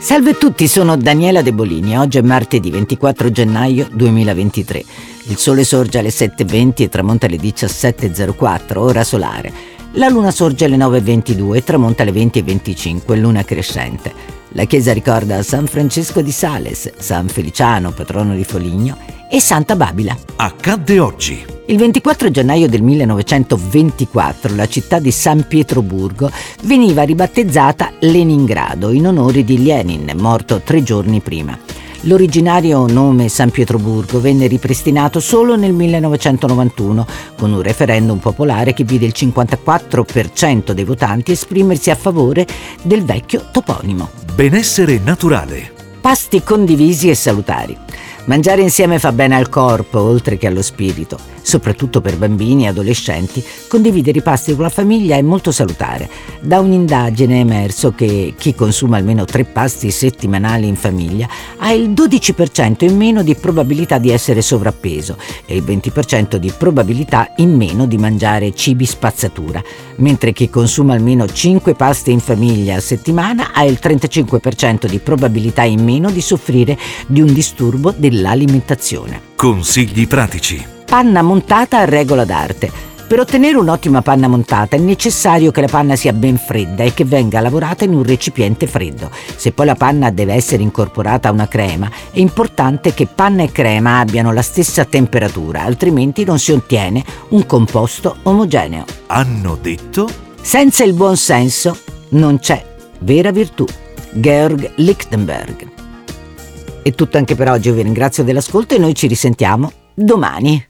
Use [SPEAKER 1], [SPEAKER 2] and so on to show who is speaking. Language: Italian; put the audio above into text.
[SPEAKER 1] Salve a tutti, sono Daniela De Bolini. Oggi è martedì 24 gennaio 2023. Il sole sorge alle 7.20 e tramonta alle 17.04, ora solare. La luna sorge alle 9.22 e tramonta alle 20.25, luna crescente. La chiesa ricorda San Francesco di Sales, San Feliciano, patrono di Foligno, e Santa Babila.
[SPEAKER 2] Accadde oggi.
[SPEAKER 1] Il 24 gennaio del 1924 la città di San Pietroburgo veniva ribattezzata Leningrado in onore di Lenin, morto tre giorni prima. L'originario nome San Pietroburgo venne ripristinato solo nel 1991 con un referendum popolare che vide il 54% dei votanti esprimersi a favore del vecchio toponimo.
[SPEAKER 2] Benessere naturale.
[SPEAKER 1] Pasti condivisi e salutari. Mangiare insieme fa bene al corpo, oltre che allo spirito. Soprattutto per bambini e adolescenti, condividere i pasti con la famiglia è molto salutare. Da un'indagine è emerso che chi consuma almeno tre pasti settimanali in famiglia ha il 12% in meno di probabilità di essere sovrappeso e il 20% di probabilità in meno di mangiare cibi spazzatura, mentre chi consuma almeno 5 pasti in famiglia a settimana ha il 35% di probabilità in meno di soffrire di un disturbo dell'alimentazione.
[SPEAKER 2] Consigli pratici.
[SPEAKER 1] Panna montata a regola d'arte. Per ottenere un'ottima panna montata è necessario che la panna sia ben fredda e che venga lavorata in un recipiente freddo. Se poi la panna deve essere incorporata a una crema, è importante che panna e crema abbiano la stessa temperatura, altrimenti non si ottiene un composto omogeneo.
[SPEAKER 2] Hanno detto
[SPEAKER 1] Senza il buon senso non c'è vera virtù. Georg Lichtenberg. È tutto anche per oggi, vi ringrazio dell'ascolto e noi ci risentiamo domani.